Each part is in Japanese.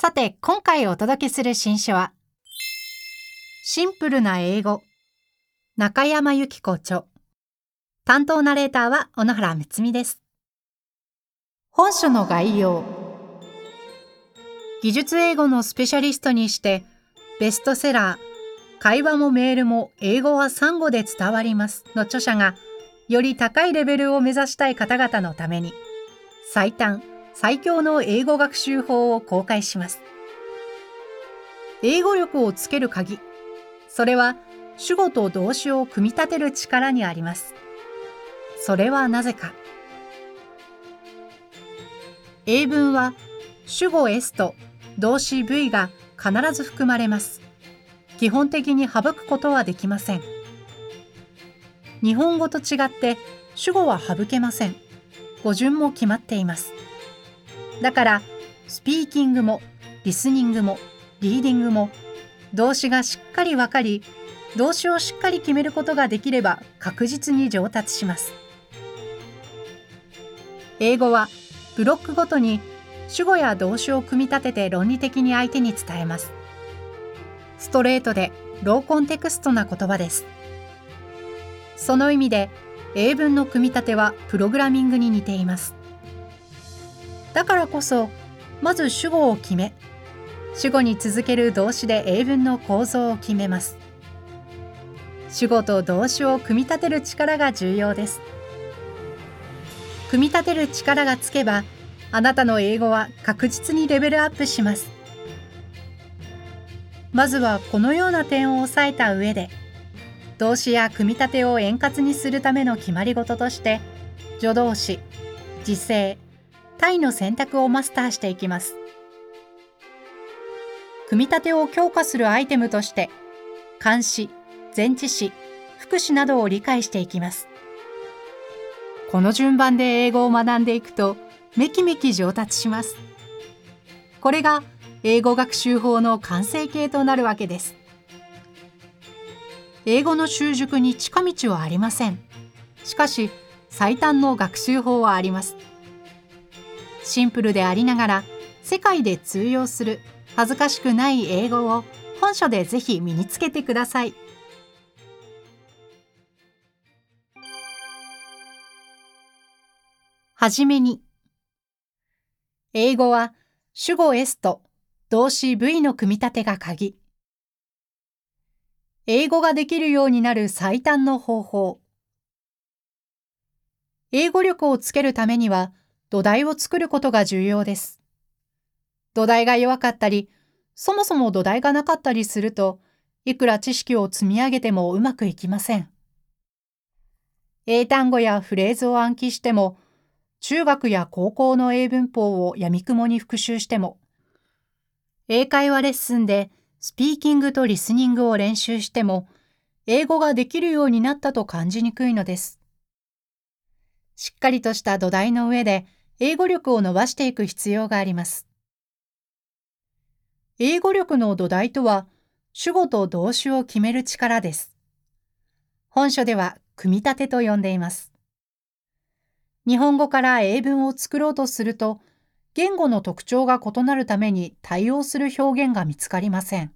さて今回お届けする新書はシンプルな英語中山由紀子著。担当ナレーターは小野原睦美です。本書の概要。技術英語のスペシャリストにしてベストセラー会話もメールも英語はサンゴで伝わりますの著者がより高いレベルを目指したい方々のために最短最強の英語学習法を公開します。英語力をつける鍵。それは主語と動詞を組み立てる力にあります。それはなぜか。英文は主語 S と動詞 V が必ず含まれます。基本的に省くことはできません。日本語と違って主語は省けません。語順も決まっています。だからスピーキングもリスニングもリーディングも動詞がしっかりわかり動詞をしっかり決めることができれば確実に上達します。英語はブロックごとに主語や動詞を組み立てて論理的に相手に伝えます。ストレートでローコンテクストな言葉です。その意味で英文の組み立てはプログラミングに似ています。だからこそまず主語を決め主語に続ける動詞で英文の構造を決めます。主語と動詞を組み立てる力が重要です。組み立てる力がつけばあなたの英語は確実にレベルアップします。まずはこのような点を押さえた上で動詞や組み立てを円滑にするための決まり事として助動詞時制体の選択をマスターしていきます。組み立てを強化するアイテムとして漢詞前置詞副詞などを理解していきます。この順番で英語を学んでいくとめきめき上達します。これが英語学習法の完成形となるわけです。英語の習熟に近道はありません。しかし最短の学習法はあります。シンプルでありながら世界で通用する恥ずかしくない英語を本書でぜひ身につけてください。はじめに英語は主語 S と動詞 V の組み立てが鍵英語ができるようになる最短の方法英語力をつけるためには土台を作ることが重要です。土台が弱かったり、そもそも土台がなかったりすると、いくら知識を積み上げてもうまくいきません。英単語やフレーズを暗記しても、中学や高校の英文法をやみくもに復習しても、英会話レッスンでスピーキングとリスニングを練習しても、英語ができるようになったと感じにくいのです。しっかりとした土台の上で、英語力を伸ばしていく必要があります。英語力の土台とは、主語と動詞を決める力です。本書では、組み立てと呼んでいます。日本語から英文を作ろうとすると、言語の特徴が異なるために対応する表現が見つかりません。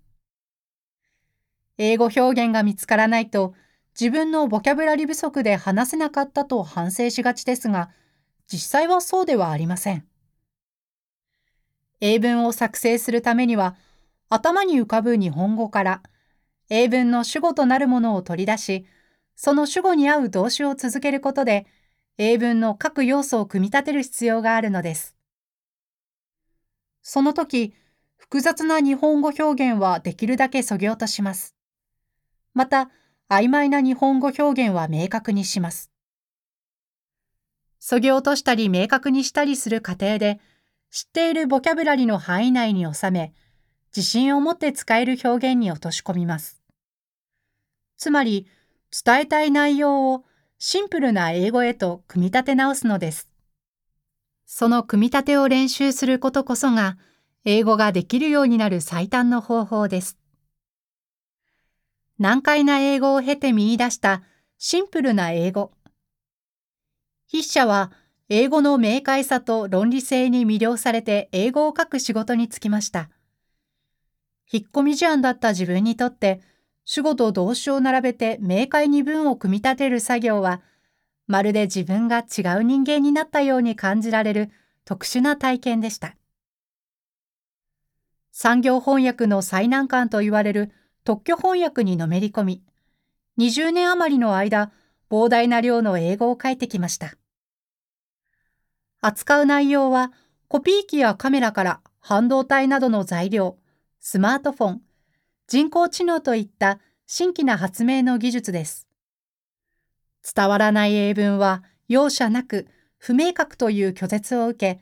英語表現が見つからないと、自分のボキャブラリ不足で話せなかったと反省しがちですが、実際はそうではありません。英文を作成するためには、頭に浮かぶ日本語から英文の主語となるものを取り出し、その主語に合う動詞を続けることで、英文の各要素を組み立てる必要があるのです。その時、複雑な日本語表現はできるだけそぎ落とします。また、曖昧な日本語表現は明確にします。そぎ落としたり明確にしたりする過程で、知っているボキャブラリの範囲内に収め、自信を持って使える表現に落とし込みます。つまり、伝えたい内容をシンプルな英語へと組み立て直すのです。その組み立てを練習することこそが、英語ができるようになる最短の方法です。難解な英語を経て見出したシンプルな英語。筆者は英語の明快さと論理性に魅了されて英語を書く仕事に就きました。引っ込み思案だった自分にとって、主語と動詞を並べて明快に文を組み立てる作業は、まるで自分が違う人間になったように感じられる特殊な体験でした。産業翻訳の最難関と言われる特許翻訳にのめり込み、20年余りの間、膨大な量の英語を書いてきました。扱う内容は、コピー機やカメラから半導体などの材料、スマートフォン、人工知能といった新規な発明の技術です。伝わらない英文は容赦なく不明確という拒絶を受け、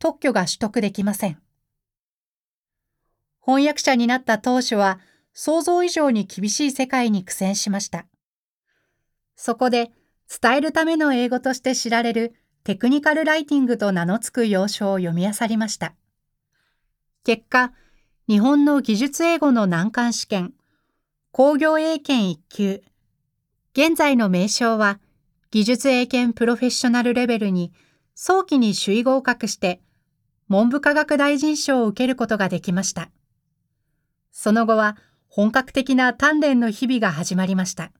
特許が取得できません。翻訳者になった当初は想像以上に厳しい世界に苦戦しました。そこで伝えるための英語として知られるテクニカルライティングと名の付く要所を読み漁りました。結果、日本の技術英語の難関試験、工業英検1級。現在の名称は、技術英検プロフェッショナルレベルに早期に首位合格して、文部科学大臣賞を受けることができました。その後は本格的な鍛錬の日々が始まりました。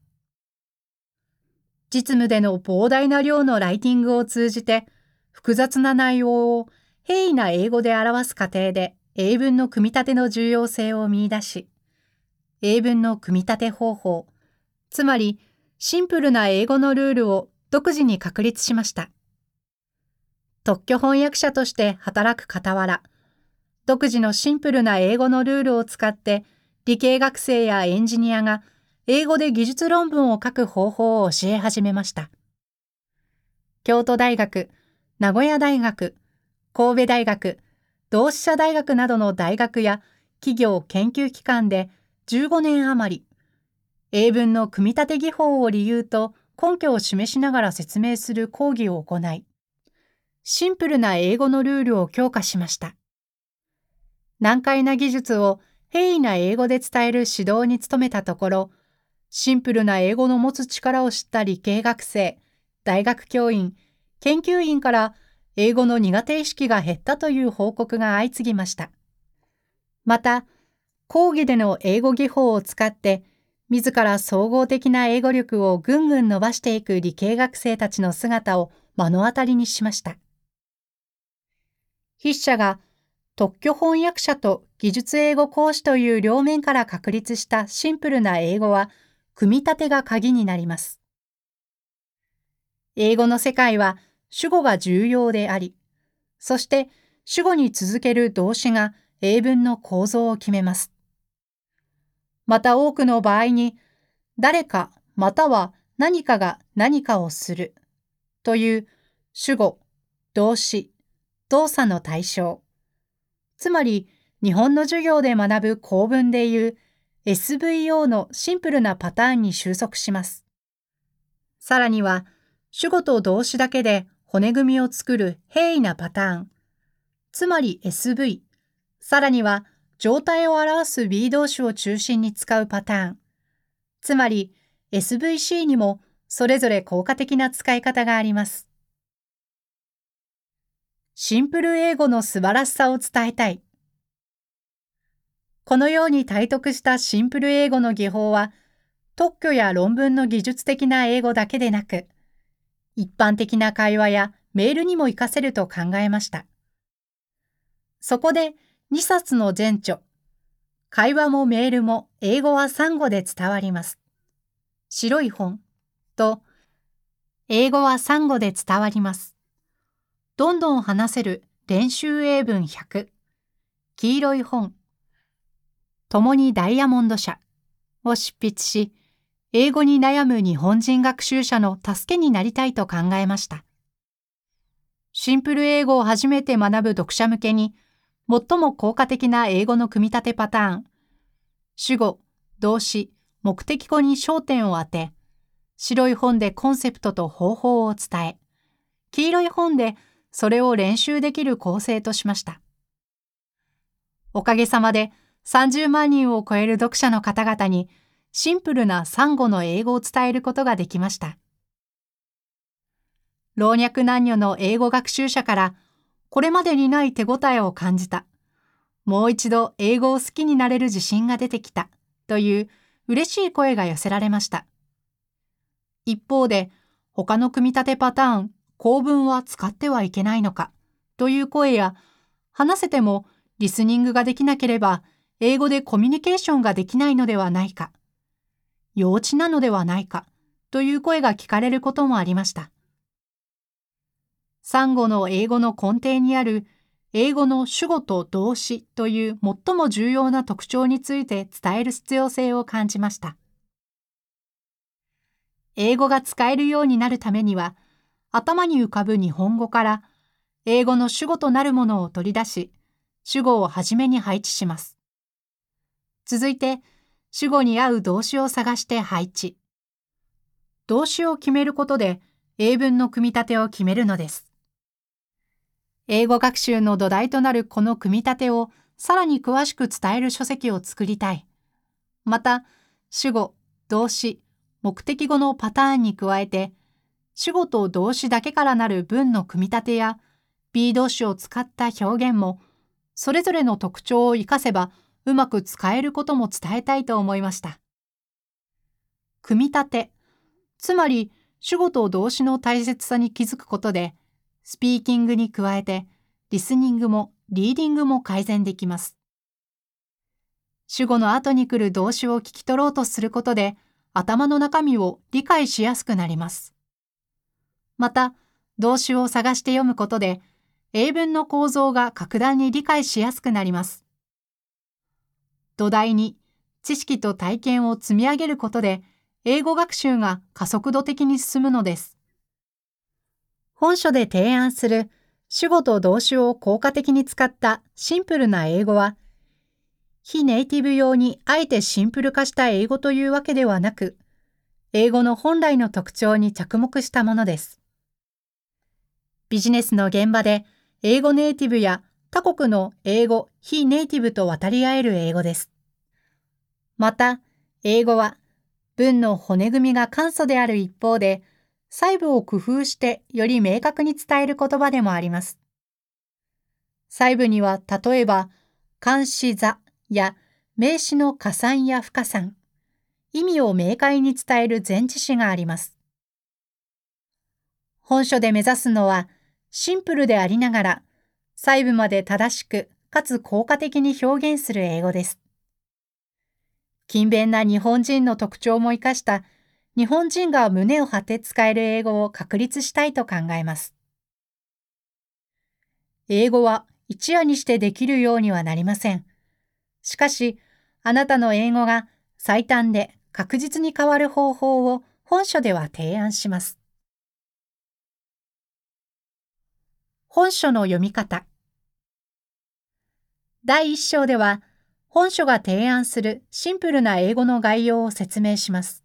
実務での膨大な量のライティングを通じて、複雑な内容を平易な英語で表す過程で英文の組み立ての重要性を見出し、英文の組み立て方法、つまりシンプルな英語のルールを独自に確立しました。特許翻訳者として働く傍ら、独自のシンプルな英語のルールを使って理系学生やエンジニアが英語で技術論文を書く方法を教え始めました。京都大学、名古屋大学、神戸大学、同志社大学などの大学や企業研究機関で15年余り、英文の組み立て技法を理由と根拠を示しながら説明する講義を行い、シンプルな英語のルールを強化しました。難解な技術を平易な英語で伝える指導に努めたところ、シンプルな英語の持つ力を知った理系学生、大学教員、研究員から英語の苦手意識が減ったという報告が相次ぎました。また、講義での英語技法を使って、自ら総合的な英語力をぐんぐん伸ばしていく理系学生たちの姿を目の当たりにしました。筆者が特許翻訳者と技術英語講師という両面から確立したシンプルな英語は、組み立てが鍵になります。英語の世界は主語が重要であり、そして主語に続ける動詞が英文の構造を決めます。また多くの場合に、誰かまたは何かが何かをするという主語、動詞、動作の対象。つまり日本の授業で学ぶ構文でいう SVO のシンプルなパターンに収束します。さらには主語と動詞だけで骨組みを作る平易なパターン、つまり SV、さらには状態を表す B 動詞を中心に使うパターン、つまり SVC にもそれぞれ効果的な使い方があります。シンプル英語の素晴らしさを伝えたい。このように体得したシンプル英語の技法は、特許や論文の技術的な英語だけでなく、一般的な会話やメールにも活かせると考えました。そこで2冊の前著、会話もメールも英語は3語で伝わります。白い本と、英語は3語で伝わります。どんどん話せる練習英文100、黄色い本、共にダイヤモンド社を執筆し、英語に悩む日本人学習者の助けになりたいと考えました。シンプル英語を初めて学ぶ読者向けに、最も効果的な英語の組み立てパターン、主語、動詞、目的語に焦点を当て、白い本でコンセプトと方法を伝え、黄色い本でそれを練習できる構成としました。おかげさまで30万人を超える読者の方々にシンプルなサンゴの英語を伝えることができました。老若男女の英語学習者からこれまでにない手応えを感じた。もう一度英語を好きになれる自信が出てきた。という嬉しい声が寄せられました。一方で、他の組み立てパターン、構文は使ってはいけないのかという声や、話せてもリスニングができなければ英語でコミュニケーションができないのではないか、幼稚なのではないかという声が聞かれることもありました。サンゴの英語の根底にある英語の主語と動詞という最も重要な特徴について伝える必要性を感じました。英語が使えるようになるためには、頭に浮かぶ日本語から英語の主語となるものを取り出し、主語をはじめに配置します。続いて、主語に合う動詞を探して配置。動詞を決めることで、英文の組み立てを決めるのです。英語学習の土台となるこの組み立てをさらに詳しく伝える書籍を作りたい。また、主語、動詞、目的語のパターンに加えて、主語と動詞だけからなる文の組み立てや B 動詞を使った表現も、それぞれの特徴を活かせばうまく使えることも伝えたいと思いました。組み立て、つまり主語と動詞の大切さに気づくことで、スピーキングに加えて、リスニングもリーディングも改善できます。主語の後に来る動詞を聞き取ろうとすることで、頭の中身を理解しやすくなります。また、動詞を探して読むことで、英文の構造が格段に理解しやすくなります。土台に知識と体験を積み上げることで、英語学習が加速度的に進むのです。本書で提案する主語と動詞を効果的に使ったシンプルな英語は、非ネイティブ用にあえてシンプル化した英語というわけではなく、英語の本来の特徴に着目したものです。ビジネスの現場で英語ネイティブや他国の英語、非ネイティブと渡り合える英語です。また、英語は文の骨組みが簡素である一方で、細部を工夫してより明確に伝える言葉でもあります。細部には例えば、監視座や名詞の加算や不加算、意味を明快に伝える前置詞があります。本書で目指すのは、シンプルでありながら、細部まで正しくかつ効果的に表現する英語です。勤勉な日本人の特徴も生かした日本人が胸を張って使える英語を確立したいと考えます。英語は一夜にしてできるようにはなりません。しかし、あなたの英語が最短で確実に変わる方法を本書では提案します。本書の読み方第1章では、本書が提案するシンプルな英語の概要を説明します。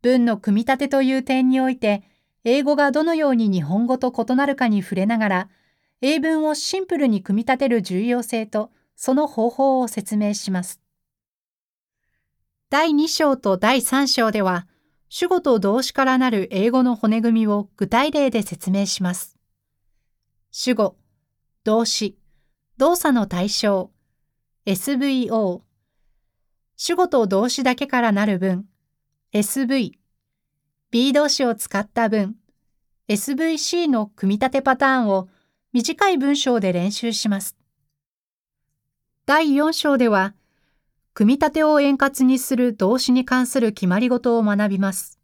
文の組み立てという点において、英語がどのように日本語と異なるかに触れながら、英文をシンプルに組み立てる重要性とその方法を説明します。第2章と第3章では、主語と動詞からなる英語の骨組みを具体例で説明します。主語、動詞、動作の対象、SVO、主語と動詞だけからなる文、SV、B 動詞を使った文、SVC の組み立てパターンを短い文章で練習します。第4章では、組み立てを円滑にする動詞に関する決まり事を学びます。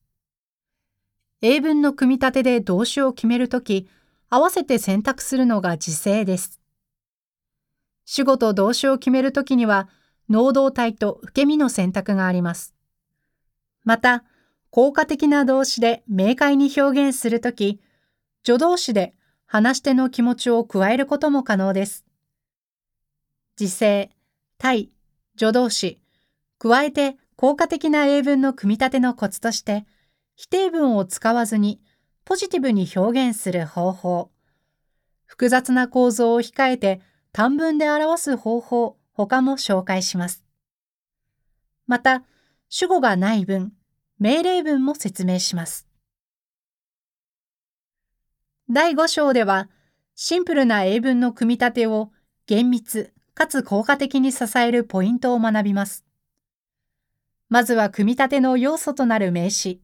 英文の組み立てで動詞を決めるとき、合わせて選択するのが時制です。主語と動詞を決めるときには、能動体と受け身の選択があります。また、効果的な動詞で明快に表現するとき、助動詞で話し手の気持ちを加えることも可能です。時制、対、助動詞、加えて効果的な英文の組み立てのコツとして、否定文を使わずにポジティブに表現する方法、複雑な構造を控えて短文で表す方法、他も紹介します。また、主語がない文、命令文も説明します。第5章では、シンプルな英文の組み立てを厳密かつ効果的に支えるポイントを学びます。まずは組み立ての要素となる名詞。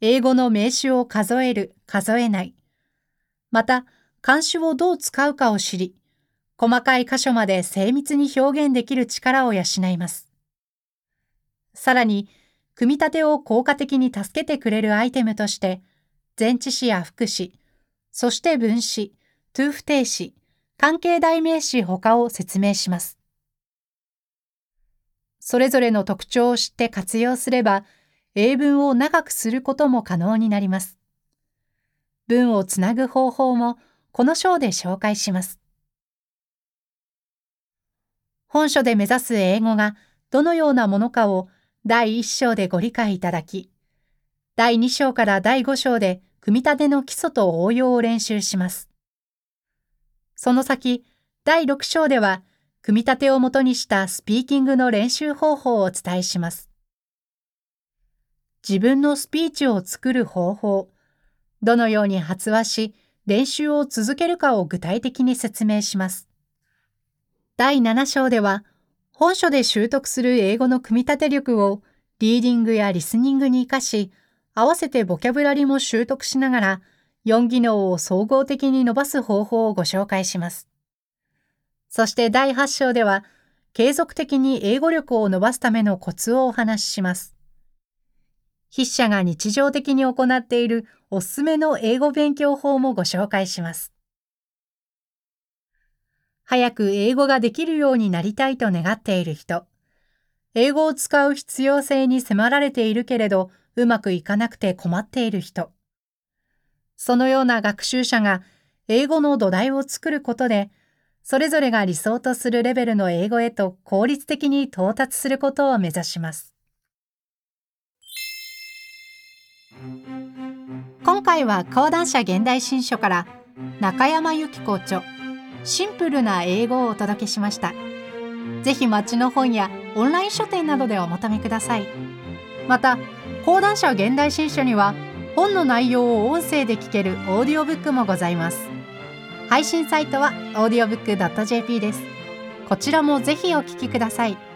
英語の名詞を数える、数えない。また、漢詞をどう使うかを知り、細かい箇所まで精密に表現できる力を養います。さらに、組み立てを効果的に助けてくれるアイテムとして、前置詞や副詞、そして分詞、トゥー不定詞、関係代名詞他を説明します。それぞれの特徴を知って活用すれば、英文を長くすることも可能になります。文をつなぐ方法もこの章で紹介します。本書で目指す英語がどのようなものかを第1章でご理解いただき、第2章から第5章で組み立ての基礎と応用を練習します。その先、第6章では、組み立てをもとにしたスピーキングの練習方法をお伝えします。自分のスピーチを作る方法、どのように発話し、練習を続けるかを具体的に説明します。第7章では、本書で習得する英語の組み立て力をリーディングやリスニングに活かし、合わせてボキャブラリも習得しながら、4技能を総合的に伸ばす方法をご紹介します。そして第8章では、継続的に英語力を伸ばすためのコツをお話しします。筆者が日常的に行っているおすすめの英語勉強法もご紹介します。早く英語ができるようになりたいと願っている人、英語を使う必要性に迫られているけれど、うまくいかなくて困っている人、そのような学習者が英語の土台を作ることで、それぞれが理想とするレベルの英語へと効率的に到達することを目指します。今回は講談社現代新書から中山由紀子著シンプルな英語をお届けしました。ぜひ町の本やオンライン書店などでお求めください。また、講談社現代新書には本の内容を音声で聞けるオーディオブックもございます。配信サイトは audiobook.jp です。こちらもぜひお聞きください。